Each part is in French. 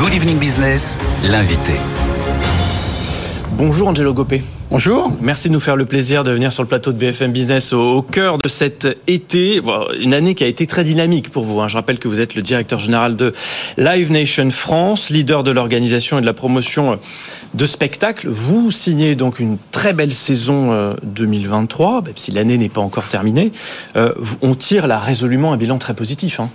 Good Evening Business, l'invité. Bonjour Angelo Gopé. Bonjour. Merci de nous faire le plaisir de venir sur le plateau de BFM Business au, au cœur de cet été. Bon, une année qui a été très dynamique pour vous. Hein. Je rappelle que vous êtes le directeur général de Live Nation France, leader de l'organisation et de la promotion de spectacles. Vous signez donc une très belle saison euh, 2023, même si l'année n'est pas encore terminée. Euh, on tire là résolument un bilan très positif. Hein.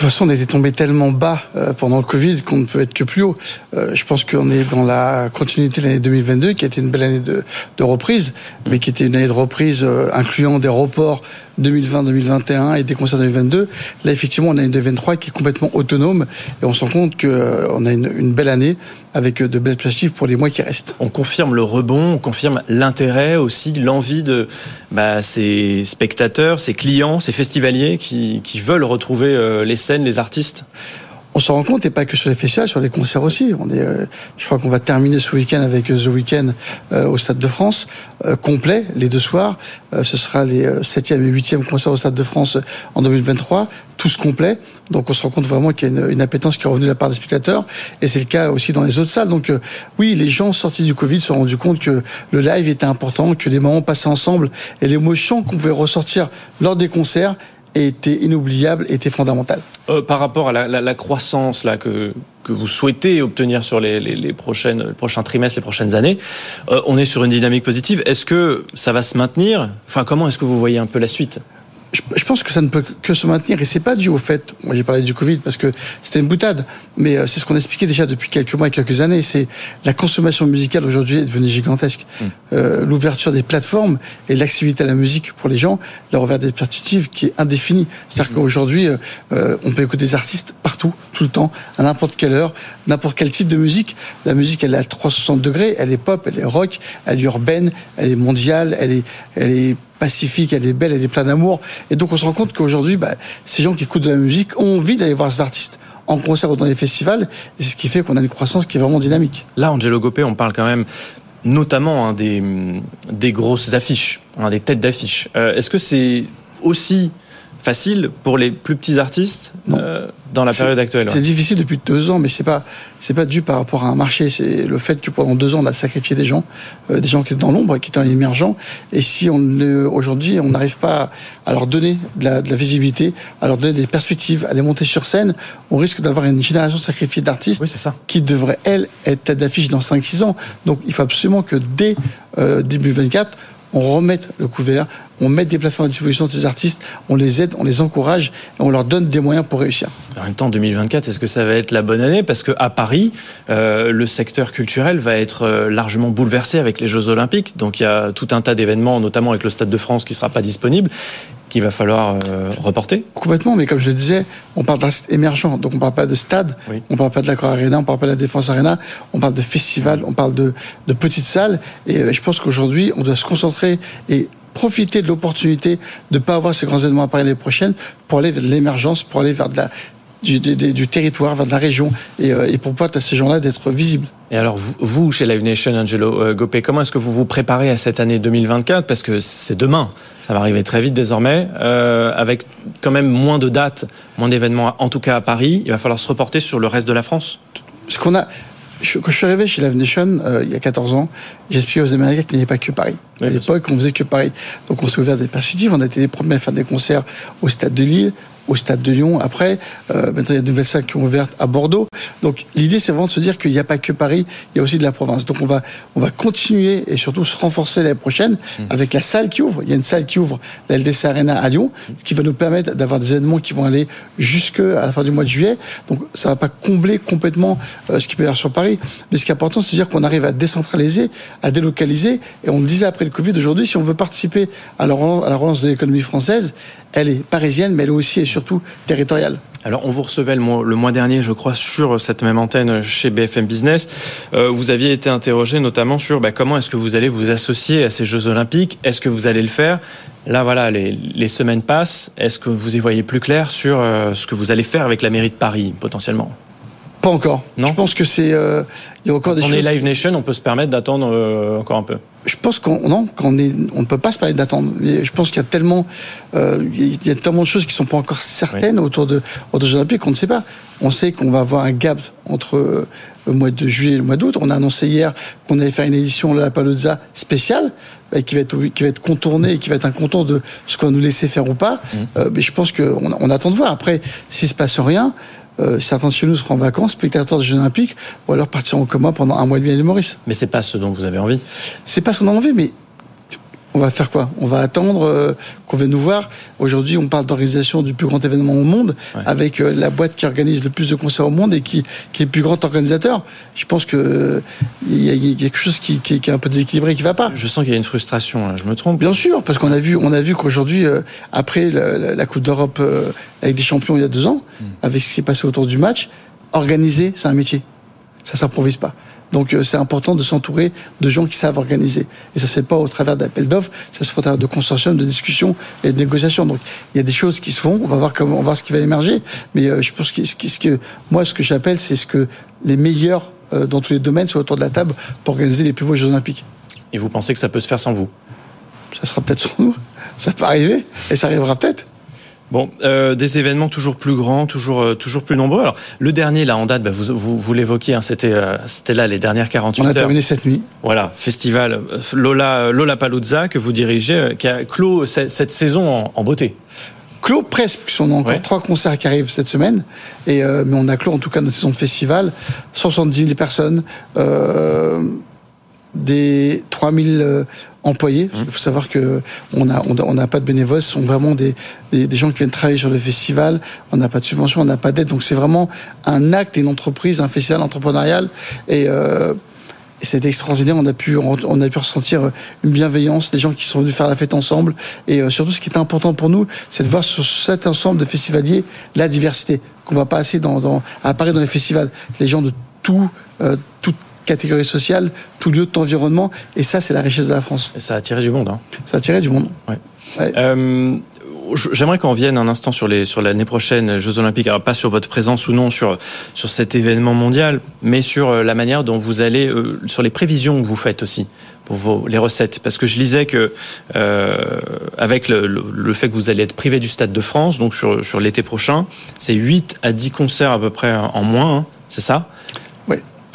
Toute façon, on était tombé tellement bas euh, pendant le Covid qu'on ne peut être que plus haut. Euh, je pense qu'on est dans la continuité de l'année 2022, qui a été une belle année de, de reprise, mais qui était une année de reprise euh, incluant des reports 2020-2021 et des concerts 2022. Là, effectivement, on a une 2023 qui est complètement autonome et on se rend compte qu'on a une, belle année avec de belles perspectives pour les mois qui restent. On confirme le rebond, on confirme l'intérêt aussi, l'envie de bah, ces spectateurs, ces clients, ces festivaliers qui, qui veulent retrouver euh, les scènes, les artistes on s'en rend compte, et pas que sur les festivals, sur les concerts aussi. On est, euh, je crois qu'on va terminer ce week-end avec The Weekend euh, au Stade de France, euh, complet, les deux soirs. ce sera les 7e et 8e concerts au Stade de France en 2023, tous complets. Donc on se rend compte vraiment qu'il y a une, une, appétence qui est revenue de la part des spectateurs, et c'est le cas aussi dans les autres salles. Donc oui, les gens sortis du Covid se sont rendus compte que le live était important, que les moments passés ensemble et l'émotion qu'on pouvait ressortir lors des concerts était inoubliable, était fondamental. Euh, par rapport à la, croissance là que que vous souhaitez obtenir sur les, les, prochaines prochains trimestres, les prochaines années, euh, on est sur une dynamique positive. Est-ce que ça va se maintenir? Enfin, comment est-ce que vous voyez un peu la suite? Je pense que ça ne peut que se maintenir et c'est pas dû au fait. Moi, j'ai parlé du Covid parce que c'était une boutade, mais euh, c'est ce qu'on expliquait déjà depuis quelques mois et quelques années. C'est la consommation musicale aujourd'hui est devenue gigantesque. Mmh. Euh, L'ouverture des plateformes et l'accessibilité à la musique pour les gens, leur ouvert des perspectives qui est indéfinie. C'est-à-dire mmh. qu'aujourd'hui, euh, on peut écouter des artistes partout, tout le temps, à n'importe quelle heure, n'importe quel type de musique. La musique, elle est à 360 degrés, elle est pop, elle est rock, elle est urbaine, elle est mondiale, elle est, elle est pacifique, elle est belle, elle est pleine d'amour. Et donc on se rend compte qu'aujourd'hui, bah, ces gens qui écoutent de la musique ont envie d'aller voir ces artistes en concert ou dans les festivals. Et c'est ce qui fait qu'on a une croissance qui est vraiment dynamique. Là, Angelo Gopé, on parle quand même notamment hein, des, des grosses affiches, hein, des têtes d'affiches. Euh, Est-ce que c'est aussi facile pour les plus petits artistes euh, dans la période actuelle. C'est difficile depuis deux ans, mais c'est pas c'est pas dû par rapport à un marché. C'est le fait que pendant deux ans on a sacrifié des gens, euh, des gens qui étaient dans l'ombre, qui étaient émergents. Et si on aujourd'hui on n'arrive pas à leur donner de la, de la, visibilité, à leur donner des perspectives, à les monter sur scène, on risque d'avoir une génération sacrifiée d'artistes oui, qui devraient elles être tête d'affiche dans 5-6 ans. Donc il faut absolument que dès euh, début 24 on remette le couvert, on met des plateformes à disposition de ces artistes, on les aide, on les encourage et on leur donne des moyens pour réussir. En même temps, 2024, est-ce que ça va être la bonne année? Parce qu'à Paris, euh, le secteur culturel va être euh, largement bouleversé avec les Jeux Olympiques. Donc il y a tout un tas d'événements, notamment avec le Stade de France qui ne sera pas disponible qu'il va falloir euh, reporter Complètement, mais comme je le disais, on parle d'artistes émergents, donc on ne parle pas de stade, oui. on ne parle pas de la Croix Arena, on ne parle pas de la Défense Arena, on parle de festival, on parle de, de petites salles, et euh, je pense qu'aujourd'hui, on doit se concentrer et profiter de l'opportunité de ne pas avoir ces grands événements à Paris l'année prochaine pour aller vers l'émergence, pour aller vers de la, du, du, du, territoire, vers de la région, et, euh, et pour permettre à ces gens-là d'être visibles. Et alors, vous, chez Live Nation, Angelo euh, Gopé, comment est-ce que vous vous préparez à cette année 2024 Parce que c'est demain, ça va arriver très vite désormais, euh, avec quand même moins de dates, moins d'événements, en tout cas à Paris. Il va falloir se reporter sur le reste de la France. Ce qu'on a, quand je suis arrivé chez Live Nation euh, il y a 14 ans, j'expliquais aux Américains qu'il n'y avait pas que Paris. Oui, à l'époque, on faisait que Paris. Donc on s'est ouvert des perspectives. On a été les premiers à faire des concerts au Stade de Lille, au Stade de Lyon. Après, euh, maintenant il y a de nouvelles salles qui ont ouvert à Bordeaux. Donc l'idée, c'est vraiment de se dire qu'il n'y a pas que Paris, il y a aussi de la province. Donc on va, on va continuer et surtout se renforcer l'année prochaine mmh. avec la salle qui ouvre. Il y a une salle qui ouvre, la LDC Arena à Lyon, ce qui va nous permettre d'avoir des événements qui vont aller jusqu'à la fin du mois de juillet. Donc ça va pas combler complètement euh, ce qui peut y avoir sur Paris. Mais ce qui est important, c'est de dire qu'on arrive à décentraliser, à délocaliser. Et on le disait après le Covid aujourd'hui, si on veut participer à la relance, à la relance de l'économie française, elle est parisienne, mais elle est aussi et surtout territoriale. Alors, on vous recevait le mois, dernier, je crois, sur cette même antenne chez BFM Business. Euh, vous aviez été interrogé notamment sur bah, comment est-ce que vous allez vous associer à ces Jeux Olympiques? Est-ce que vous allez le faire? Là, voilà, les, les semaines passent. Est-ce que vous y voyez plus clair sur euh, ce que vous allez faire avec la mairie de Paris, potentiellement? Pas encore. Non je pense que c'est. Euh, Il y a encore des on est Live Nation, on peut se permettre d'attendre encore un peu. Je pense qu'on non, qu'on est, on ne peut pas se permettre d'attendre. Je pense qu'il y a tellement, il y a tellement de choses qui sont pas encore certaines autour de autour des Jeux Olympiques qu'on ne sait pas. On sait qu'on va avoir un gap entre le mois de juillet et le mois d'août. On a annoncé hier qu'on allait faire une édition de la Palozza spéciale qui va être qui va être contournée et qui va être un contour de ce qu'on va nous laisser faire ou pas. Mmh. Euh, mais je pense qu'on on attend de voir. Après, s'il se passe rien, euh, certains de chez nous seront en vacances, spectateurs des Jeux Olympiques, ou alors partiront en commun pendant un mois et demi à l'île Maurice. Mais c'est pas ce dont vous avez envie. C'est pas ce qu'on a envie, mais on va faire quoi? On va attendre euh, qu'on vienne nous voir. Aujourd'hui, on parle d'organisation du plus grand événement au monde, avec euh, la boîte qui organise le plus de concerts au monde et qui, qui est le plus grand organisateur. Je pense que il y, a quelque chose qui, qui, est un peu déséquilibré, qui va pas. Je sens qu'il y a une frustration. Je me trompe? Bien sûr, parce qu'on a vu, on a vu qu'aujourd'hui, euh, après la, la, Coupe d'Europe avec des champions il y a deux ans, hmm. avec ce qui s'est passé autour du match, organiser, c'est un métier. Ça s'improvise pas. Donc euh, c'est important de s'entourer de gens qui savent organiser. Et ça se fait pas au travers d'appels d'offres, ça se fait au travers de consortiums, de discussions et de négociations. Donc il y a des choses qui se font. On va voir comment, on va voir ce qui va émerger. Mais euh, je pense que, ce que moi ce que j'appelle, c'est ce que les meilleurs euh, dans tous les domaines soient autour de la table pour organiser les plus beaux Jeux Olympiques. Et vous pensez que ça peut se faire sans vous? Ça sera peut-être sans nous. Ça peut arriver et ça arrivera peut-être. Bon, euh, des événements toujours plus grands, toujours euh, toujours plus nombreux. Alors le dernier là en date, bah, vous vous, vous l'évoquiez, hein, c'était euh, c'était là les dernières 48 heures. On a terminé cette nuit. Voilà, festival euh, Lola Lola Paluzza que vous dirigez, qui a clos cette, cette saison en, en, beauté. Clos presque, puisqu'on a encore trois concerts qui arrivent cette semaine, et mais on a clos en tout cas notre saison de festival, 70 000 personnes, des 3000 employés. Mmh. Il faut savoir que on n'a on, a pas de bénévoles, ce sont vraiment des, des, des, gens qui viennent travailler sur le festival. On n'a pas de subvention, on n'a pas d'aide, donc c'est vraiment un acte une entreprise, un festival entrepreneurial. Et, euh, et c'est extraordinaire. On a pu, on a pu ressentir une bienveillance, des gens qui sont venus faire la fête ensemble. Et euh, surtout, ce qui est important pour nous, c'est de voir sur cet ensemble de festivaliers la diversité qu'on va pas assez dans, dans, à apparaître dans les festivals. Les gens de tout, euh, toutes catégorie sociale, tout lieu ton environnement. Et ça, c'est la richesse de la France. Et ça a attiré du monde. Hein. Ça a attiré du monde. Ouais. Euh, J'aimerais qu'on vienne un instant sur les sur l'année prochaine Jeux Olympiques, alors pas sur votre présence ou non sur sur cet événement mondial, mais sur euh, la manière dont vous allez euh, sur les prévisions que vous faites aussi pour vos les recettes, parce que je lisais que euh, avec le, le, fait que vous allez être privé du Stade de France, donc sur sur l'été prochain, c'est 8 à 10 concerts à peu près en moins, hein, c'est ça?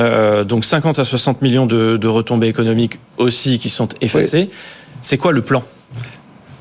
Euh, donc 50 à 60 millions de, de, retombées économiques aussi qui sont effacées. C'est quoi le plan?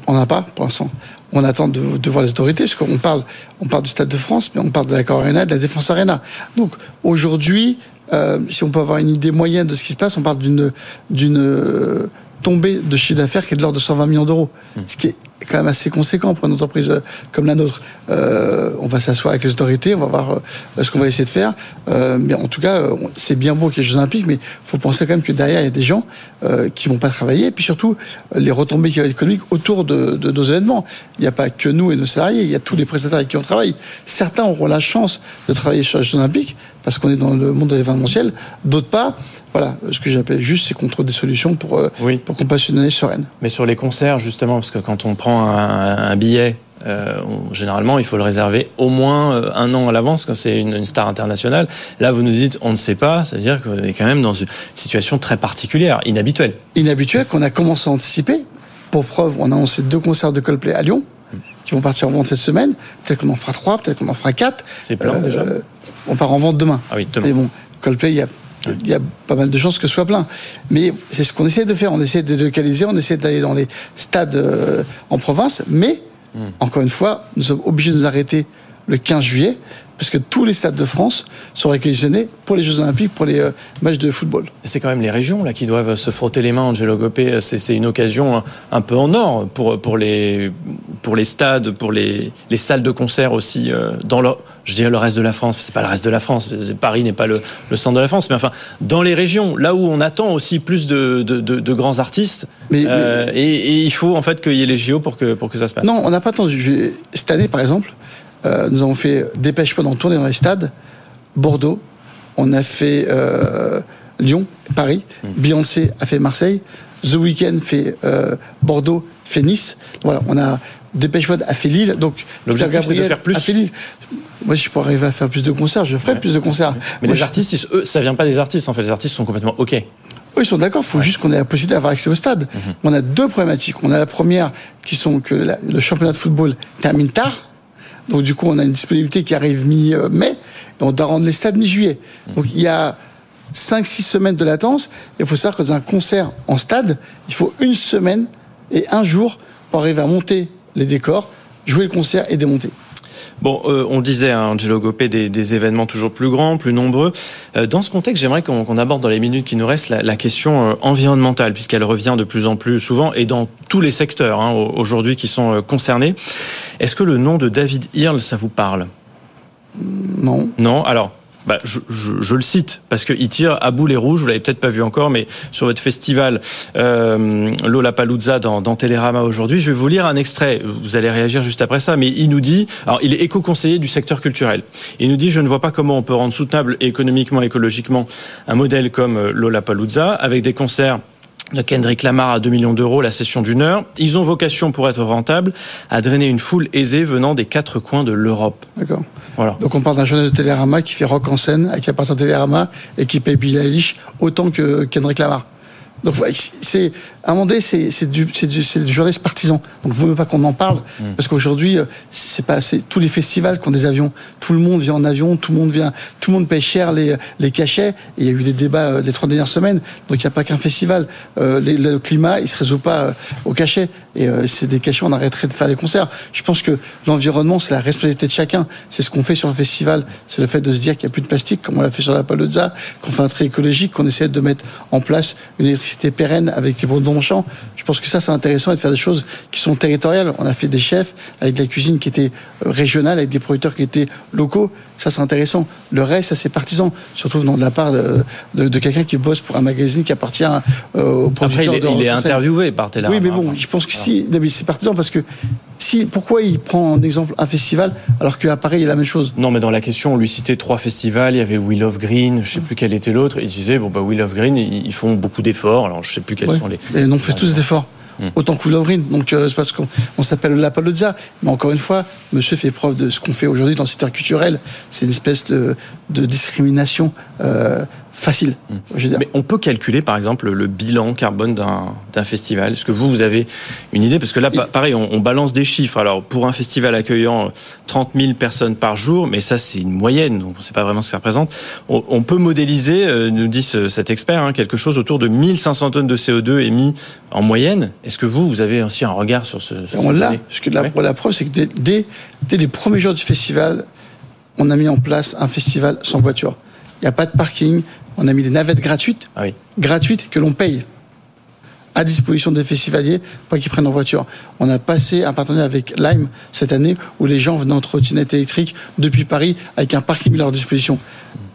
On n'a pas pour l'instant. On attend de, de, voir les autorités, parce qu'on parle, on parle du Stade de France, mais on parle de la Arena, de la Défense Arena. Donc aujourd'hui, euh, si on peut avoir une idée moyenne de ce qui se passe, on parle d'une d'une euh, tombée de chiffre d'affaires qui est de l'ordre de 120 millions d'euros, mmh. ce qui est quand même assez conséquent pour une entreprise euh, comme la nôtre. Euh, on va s'asseoir avec les autorités, on va voir euh, ce qu'on va essayer de faire. Euh, mais en tout cas, c'est bien beau qu'il y ait les Jeux Olympiques, mais il faut penser quand même que derrière, il y a des gens euh, qui vont pas travailler. Et puis surtout, les retombées économiques autour de, de, nos événements. Il n'y a pas que nous et nos salariés, il y a tous les prestataires avec qui on travaille. Certains auront la chance de travailler sur les Jeux Olympiques parce qu'on est dans le monde de l'événementiel. D'autres pas. Voilà, ce que j'appelle juste, c'est qu'on trouve des solutions pour, oui. pour qu'on passe une année sereine. Mais sur les concerts, justement, parce que quand on prend un, un billet euh, généralement, il faut le réserver au moins euh, un an à l'avance quand c'est une, une, star internationale. Là, vous nous dites, on ne sait pas, c'est-à-dire qu'on est quand même dans une situation très particulière, inhabituelle. Inhabituelle, qu'on a commencé à anticiper. Pour preuve, on a annoncé deux concerts de Coldplay à Lyon, qui vont partir en vente cette semaine. Peut-être qu'on en fera trois, peut-être qu'on en fera quatre. C'est plein euh, déjà On part en vente demain. Ah oui, demain. Mais bon, Coldplay, il y a il y a pas mal de chances que ce soit plein. Mais c'est ce qu'on essaie de faire. On essaie de localiser, on essaie d'aller dans les stades euh, en province, mais Mmh. Encore une fois, nous sommes obligés de nous arrêter le 15 juillet, parce que tous les stades de France sont réquisitionnés pour les Jeux Olympiques, pour les euh, matchs de football. C'est quand même les régions là qui doivent se frotter les mains, Angelo Gopé. C'est une occasion un peu en or pour, pour, les, pour les stades, pour les, les salles de concert aussi, euh, dans le, je dirais le reste de la France. C'est pas le reste de la France. Paris n'est pas le, le, centre de la France, mais enfin, dans les régions, là où on attend aussi plus de, de, de, de grands artistes, mais, euh, mais... Et, et, il faut en fait qu'il y ait les JO pour que, pour que ça se passe. Non, on n'a pas attendu. Cette année, par exemple, euh, nous avons fait Dépêche Mode en tournée dans les stades, Bordeaux, on a fait euh, Lyon, Paris, mmh. Beyoncé a fait Marseille, The Weeknd fait Bordeaux, fait Nice. Voilà, on a Dépêche Mode a fait Lille, donc l'objectif c'est de faire plus. A fait Lille. Moi, si je pourrais arriver à faire plus de concerts, je ferais plus de concerts. Mais Moi, les je- artistes, eux, ça vient pas des artistes en fait. Les artistes sont complètement ok. Oui, ils sont d'accord. Il faut juste qu'on ait la possibilité d'avoir accès au stade. Mhm. On a deux problématiques. On a la première, qui sont que la- le championnat de football termine tard. Donc, du coup, on a une disponibilité qui arrive mi-mai. Et on doit rendre les stades mi-juillet. Mhm. Donc, il y a 5-6 semaines de latence. Il faut savoir que dans un concert en stade, il faut une semaine et un jour pour arriver à monter les décors, jouer le concert et démonter. Bon, euh, on disait, hein, Angelo Gopé, des, des événements toujours plus grands, plus nombreux. Euh, dans ce contexte, j'aimerais qu'on aborde dans les minutes qui nous restent la, la question euh, environnementale, puisqu'elle revient de plus en plus souvent et dans tous les secteurs hein, au- aujourd'hui qui sont concernés. Est-ce que le nom de David Earl, ça vous parle? Non. Non? Alors, bah, je, je- je le cite parce qu'il tire à boulet rouge. Vous l'avez peut-être pas vu encore, mais sur votre festival euh, Lollapalooza dans, dans Télérama aujourd'hui, je vais vous lire un extrait. Vous allez réagir juste après ça, mais il nous dit. Alors, il est éco-conseiller du secteur culturel. Il nous dit je ne vois pas comment on peut rendre soutenable économiquement, écologiquement un modèle comme euh, Lollapalooza avec des concerts Kendrick Lamar à 2 millions d'euros la session d'une heure. Ils ont vocation, pour être rentables, à drainer une foule aisée venant des quatre coins de l'Europe. D'accord. Voilà. Donc on parle d'un journaliste de Télérama qui fait rock en scène, avec la partie de Télérama, et qui paye Billie Eilish autant que Kendrick Lamar. Donc c'est à un moment donné, c'est c'est du c'est du, c'est du journaliste partisan. Donc vaut mieux pas qu'on en parle parce qu'aujourd'hui euh, c'est pas c'est tous les festivals qui ont des avions. Tout le monde vient en avion, tout le monde vient, tout le monde paye cher les les cachets. Et il y a eu des débats euh, les trois dernières semaines. Donc il n'y a pas qu'un festival. Euh, les- le climat il se résout pas euh, au cachet. Et euh, c'est des cachets on arrêterait de faire les concerts. Je pense que l'environnement c'est la responsabilité de chacun. C'est ce qu'on fait sur le festival. C'est le fait de se dire qu'il n'y a plus de plastique comme on l'a fait sur la Palozza, qu'on fait un trait écologique, qu'on essaie de mettre en place une électricité pérenne avec bons champs. Je pense que ça, c'est intéressant de faire des choses qui sont territoriales. On a fait des chefs avec de la cuisine qui était euh, régionale, avec des producteurs qui étaient locaux. Ça, c'est intéressant. Le reste, ça, c'est partisan. Surtout venant de la part de, de, de quelqu'un qui bosse pour un magazine qui appartient euh, au Après, producteur il est, de il est interviewé par Télérama. Oui, mais bon, je pense que si, c'est partisan parce que si, pourquoi il prend en exemple un festival alors qu'à Paris, il y a la même chose? Non, mais dans la question, on lui citait trois festivals. Il y avait Will of Green, je sais plus quel était l'autre. Il disait, bon, bah, Will of Green, ils font beaucoup d'efforts. Alors, je sais plus quels Ouais. sont les. Et on fait tous des efforts. Hmm. Autant que Lauvrine. Donc, euh, c'est parce qu'on on s'appelle la Palozza. Mais encore une fois, monsieur fait preuve de ce qu'on fait aujourd'hui dans le secteur culturel. C'est une espèce de, de discrimination euh, facile. Je veux dire. Hmm. Mais on peut calculer, par exemple, le bilan carbone d'un festival. Est-ce que vous, vous avez une idée? Parce que là, pa- pareil, on, on balance des chiffres. Alors, pour un festival accueillant 30 000 personnes par jour, mais ça, c'est une moyenne, donc on ne sait pas vraiment ce que ça représente. On, on peut modéliser, euh, nous dit ce- cet expert, hein, quelque chose autour de 1500 tonnes de CO2 émis en moyenne. Est-ce que vous, vous avez aussi un regard sur ce sur on l'a. Parce que la, Ouais. la preuve, c'est que dès, dès, dès les premiers jours du festival, on a mis en place un festival sans voiture. Il n'y a pas de parking. On a mis des navettes gratuites, Ah oui. gratuites que l'on paye à disposition des festivaliers pour qu'ils prennent en voiture. On a passé un partenariat avec Lime cette année où les gens venaient en trottinette électrique depuis Paris avec un parking à leur disposition.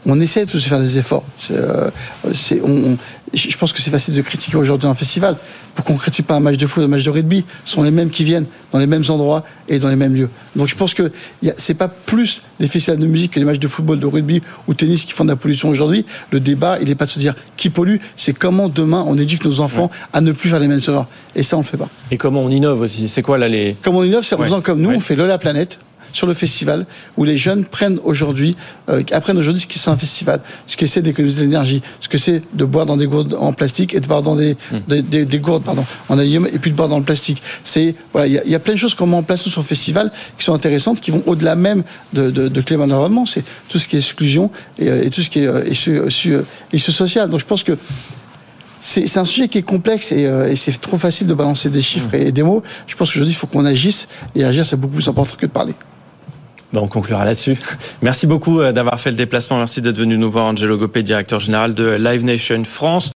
On essaie de se faire des efforts. Euh, on- on- je pense que c'est facile de critiquer aujourd'hui un festival. Pour qu'on critique pas un match de foot, un match de rugby, ce sont les mêmes qui viennent dans les mêmes endroits et dans les mêmes lieux. Donc je pense que a- c'est pas plus les festivals de musique que les matchs de football, de rugby ou de tennis qui font de la pollution aujourd'hui. Le débat, il n'est pas de se dire qui pollue, c'est comment demain on éduque nos enfants à ne plus faire les mêmes erreurs. Et ça, on le fait pas. Et comment on innove aussi C'est quoi là les Comme on innove, c'est en Ouais. faisant comme nous, Ouais. on fait le La Planète sur le festival, où les jeunes prennent aujourd'hui, euh, apprennent aujourd'hui ce qu'est c'est un festival, ce que c'est d'économiser de l'énergie, ce que c'est de boire dans des gourdes en plastique et de boire dans des, Hmm. des, des- des gourdes pardon, en aluminium et puis de boire dans le plastique. C'est voilà, il y a, il y a plein de choses qu'on met en place sur le festival qui sont intéressantes, qui vont au-delà même de, de, de climat d'environnement. C'est tout ce qui est exclusion et, euh, et tout ce qui est euh, issue, sociale. Donc je pense que c'est un sujet qui est complexe et, euh, et c'est trop facile de balancer des chiffres et, des mots. Je pense qu'aujourd'hui, il faut qu'on agisse et agir, c'est beaucoup plus important que de parler. Ben, on conclura là-dessus. Merci beaucoup euh, d'avoir fait le déplacement. Merci d'être venu nous voir, Angelo Gopé, directeur général de Live Nation France.